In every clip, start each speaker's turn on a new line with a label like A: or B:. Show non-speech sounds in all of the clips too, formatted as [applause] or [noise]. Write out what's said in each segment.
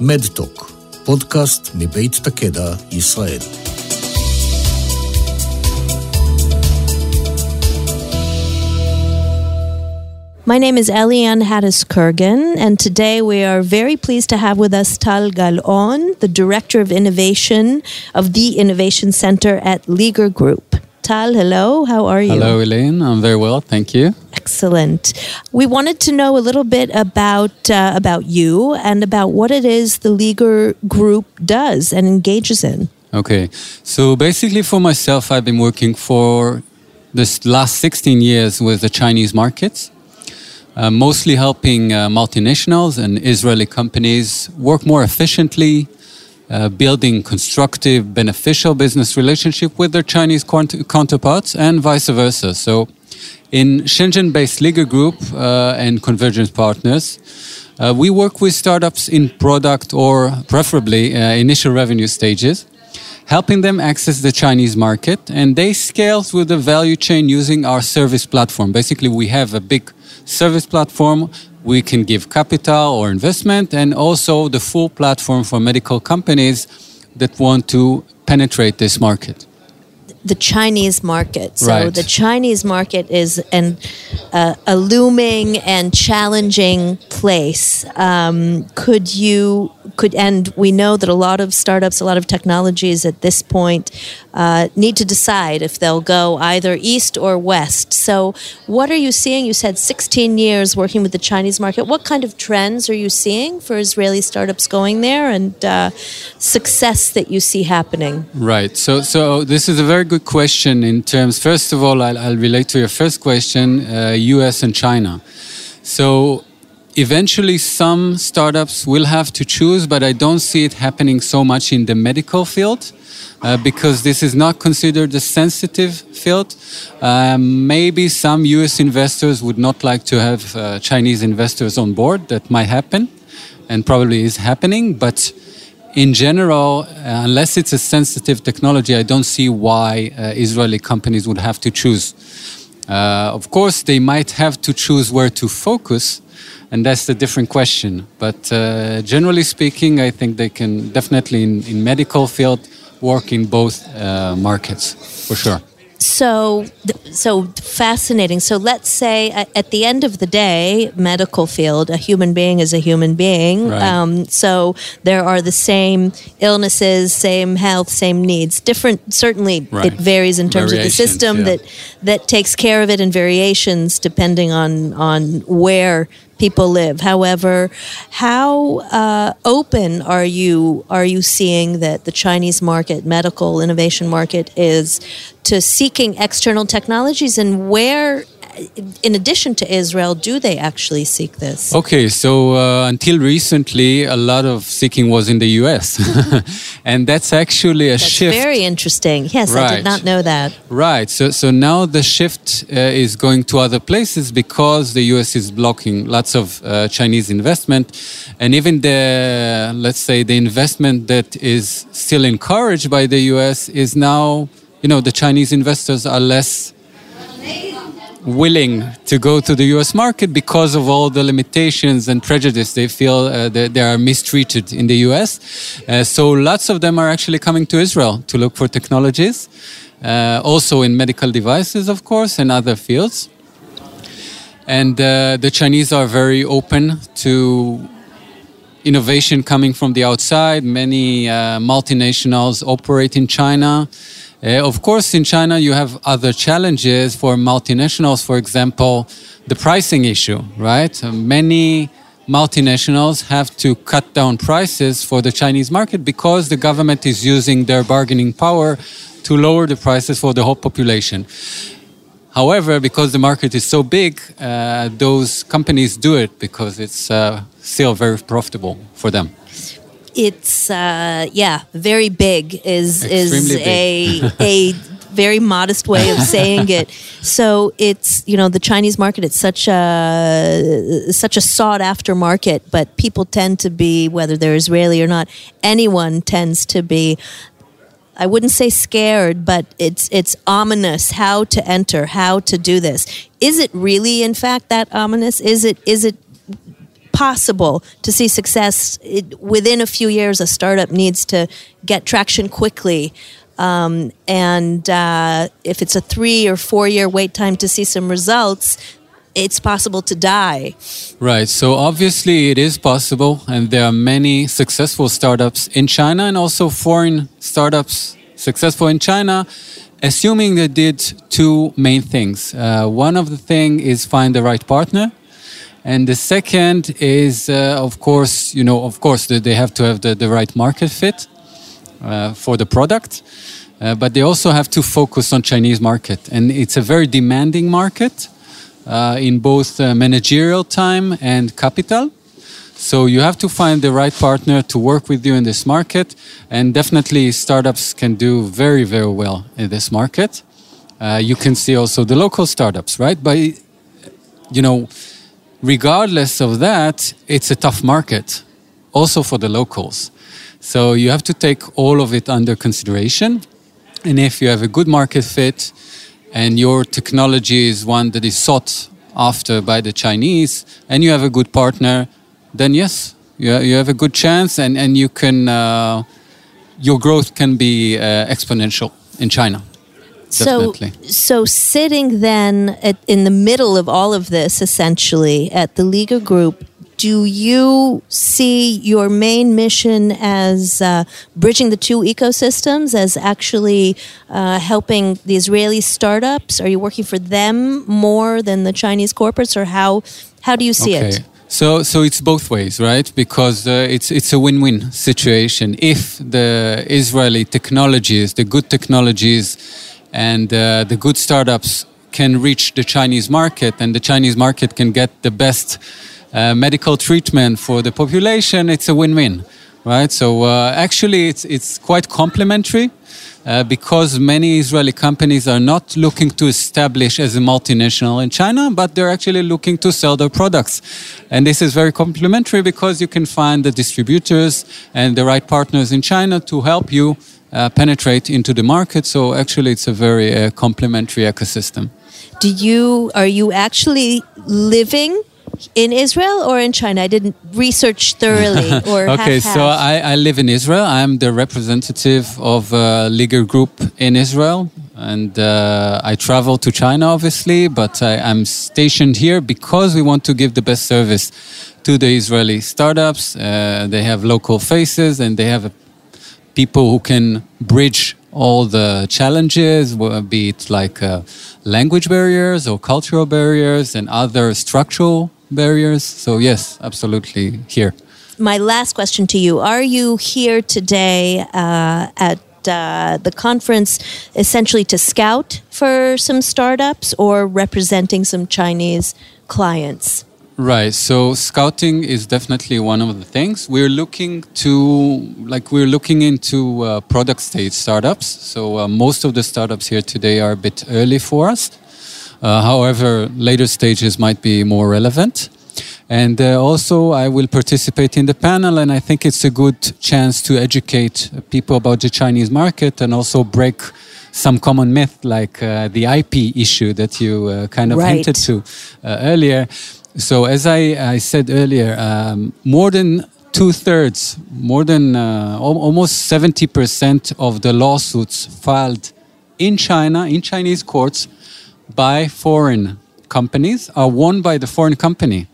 A: מדטוק, פודקאסט מבית תקדע, ישראל.
B: My name is Eliane Hattis Kurgan, and today we are very pleased to have with us Tal Galon, the Director of Innovation of the Innovation Center at Leger Group. Tal, hello, how are you?
C: Hello, Elaine. I'm very well, thank you.
B: Excellent. We wanted to know a little bit about uh, about you and about what it is the Leger Group does and engages in.
C: Okay, so basically, for myself, I've been working for this last 16 years with the Chinese markets uh, mostly helping uh, multinationals and Israeli companies work more efficiently, uh, building constructive, beneficial business relationship with their Chinese counterparts, and vice versa. So, in Shenzhen-based Liga Group uh, and Convergence Partners, uh, we work with startups in product or preferably uh, initial revenue stages helping them access the Chinese market, and they scale through the value chain using our service platform. Basically, we have a big service platform. We can give capital or investment, and also the full platform for medical companies that want to penetrate this market
B: the Chinese market. So
C: right.
B: the Chinese market is an, uh, a looming and challenging place. Um, could you could and we know that a lot of startups, a lot of technologies at this point uh, need to decide if they'll go either east or west. So what are you seeing? You said 16 years working with the Chinese market. What kind of trends are you seeing for Israeli startups going there and uh, success that you see happening?
C: Right. So so this is a very good question in terms, first of all, I'll, I'll relate to your first question uh, US and China. So eventually some startups will have to choose, but I don't see it happening so much in the medical field. Uh, because this is not considered a sensitive field. Um, maybe some US investors would not like to have uh, Chinese investors on board. That might happen and probably is happening. But in general, uh, unless it's a sensitive technology, I don't see why uh, Israeli companies would have to choose. Uh, of course, they might have to choose where to focus, and that's a different question. But uh, generally speaking, I think they can definitely in, in medical field work in both uh, markets for sure
B: so so fascinating so let's say at the end of the day medical field a human being is a human being
C: right.
B: um, so there are the same illnesses same health same needs different certainly
C: right.
B: it varies in terms of the system
C: yeah.
B: that that takes care of it and variations depending on on where people live. However, how uh, open are you are you seeing that the Chinese market, medical innovation market, is to seeking external technologies, and where in addition to Israel, do they actually seek this?
C: Okay, so uh, until recently, a lot of seeking was in the US. [laughs] and that's actually a
B: that's
C: shift.
B: very interesting. Yes,
C: right.
B: I did not know that.
C: Right. So, so now the shift uh, is going to other places because the US is blocking lots of uh, Chinese investment. And even the, let's say, the investment that is still encouraged by the US is now, you know, the Chinese investors are less willing to go to the US market because of all the limitations and prejudice they feel uh, that they are mistreated in the US. Uh, so lots of them are actually coming to Israel to look for technologies, uh, also in medical devices, of course, and other fields. And uh, the Chinese are very open to innovation coming from the outside. Many uh, multinationals operate in China. Uh, of course, in China, you have other challenges for multinationals. For example, the pricing issue, right? Uh, many multinationals have to cut down prices for the Chinese market because the government is using their bargaining power to lower the prices for the whole population. However, because the market is so big, uh, those companies do it because it's uh, still very profitable for them
B: it's uh, yeah, very big is
C: Extremely
B: is a a [laughs] very modest way of saying it. So it's you know the Chinese market. It's such a such a sought after market, but people tend to be whether they're Israeli or not. Anyone tends to be. I wouldn't say scared, but it's it's ominous how to enter, how to do this. Is it really, in fact, that ominous? Is it is it possible to see success it, within a few years. A startup needs to get traction quickly. Um, and uh, if it's a three or four year wait time to see some results, it's possible to die.
C: Right. So obviously it is possible, and there are many successful startups in China and also foreign startups successful in China, assuming they did two main things. Uh, one of the thing is find the right partner. And the second is, uh, of course, you know, of course, they have to have the, the right market fit uh, for the product. Uh, but they also have to focus on Chinese market, and it's a very demanding market in both uh, managerial time and capital. So you have to find the right partner to work with you in this market, and definitely startups can do very, very well in this market. Uh, you can see also the local startups, right? But you know, regardless of that, it's a tough market, also for the locals. So you have to take all of it under consideration. And if you have a good market fit and your technology is one that is sought after by the Chinese and you have a good partner, then yes, you, you have a good chance and, and you can, uh, your growth can be uh, exponential in China.
B: Definitely. So, so sitting then at, in the middle of all of this, essentially at the Liga Group, do you see your main mission as uh, bridging the two ecosystems, as actually uh, helping the Israeli startups? Are you working for them more than the Chinese corporates, or how how do you see okay. it?
C: So, so it's both ways, right? Because uh, it's it's a win-win situation. If the Israeli technologies, the good technologies, and uh, the good startups can reach the Chinese market, and the Chinese market can get the best uh, medical treatment for the population, it's a win-win, right? So uh, actually, it's it's quite complementary. Uh, because many Israeli companies are not looking to establish as a multinational in China, but they're actually looking to sell their products. And this is very complementary because you can find the distributors and the right partners in China to help you uh, penetrate into the market. So actually, it's a very uh, complementary ecosystem.
B: Do you are you actually living in Israel or in China? I didn't research thoroughly. [laughs] Or
C: okay, so I, I, live in Israel. I'm the representative of uh, Liga Group in Israel, and uh, I travel to China, obviously, but I, am stationed here because we want to give the best service to the Israeli startups. Uh, they have local faces, and they have people who can bridge all the challenges, be it like uh, language barriers or cultural barriers and other structural barriers. So, yes, absolutely here.
B: My last question to you Are you here today uh, at uh, the conference essentially to scout for some startups or representing some Chinese clients?
C: Right. So scouting is definitely one of the things we're looking to. Like we're looking into uh, product stage startups. So uh, most of the startups here today are a bit early for us. Uh, however, later stages might be more relevant. And uh, also, I will participate in the panel, and I think it's a good chance to educate people about the Chinese market and also break some common myth like uh, the IP issue that you uh, kind of right. hinted to uh, earlier. So, as I, I said earlier, um, more than two thirds, more than uh, almost 70% of the lawsuits filed in China, in Chinese courts, by foreign companies are won by the foreign company.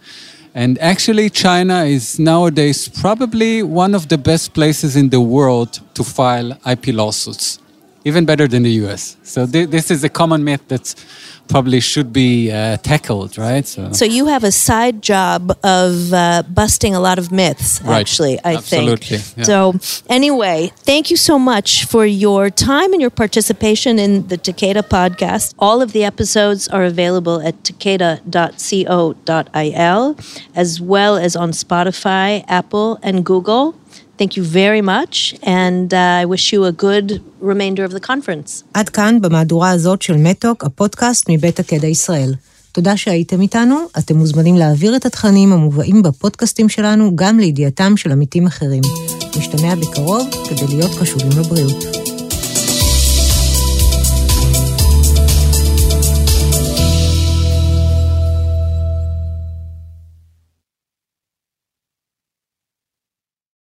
C: And actually, China is nowadays probably one of the best places in the world to file IP lawsuits, even better than the US. So, th- this is a common myth that probably should be uh, tackled, right?
B: So, so you have a side job of uh, busting a lot of myths,
C: right.
B: actually, I
C: Absolutely,
B: think. Yeah. So, anyway, thank you so much for your time and your participation in the Takeda podcast. All of the episodes are available at takeda.co.il, as well as on Spotify, Apple, and Google. Thank you very much, and uh, I wish you a good remainder of the conference.
D: עד כאן במהדורה הזאת של מתוק, הפודקאסט מבית הקדע ישראל. תודה שהייתם איתנו, אתם מוזמנים להעביר את התכנים המובאים בפודקאסטים שלנו גם לידיעתם של עמיתים אחרים. נשתמע בקרוב כדי להיות חשובים לבריאות.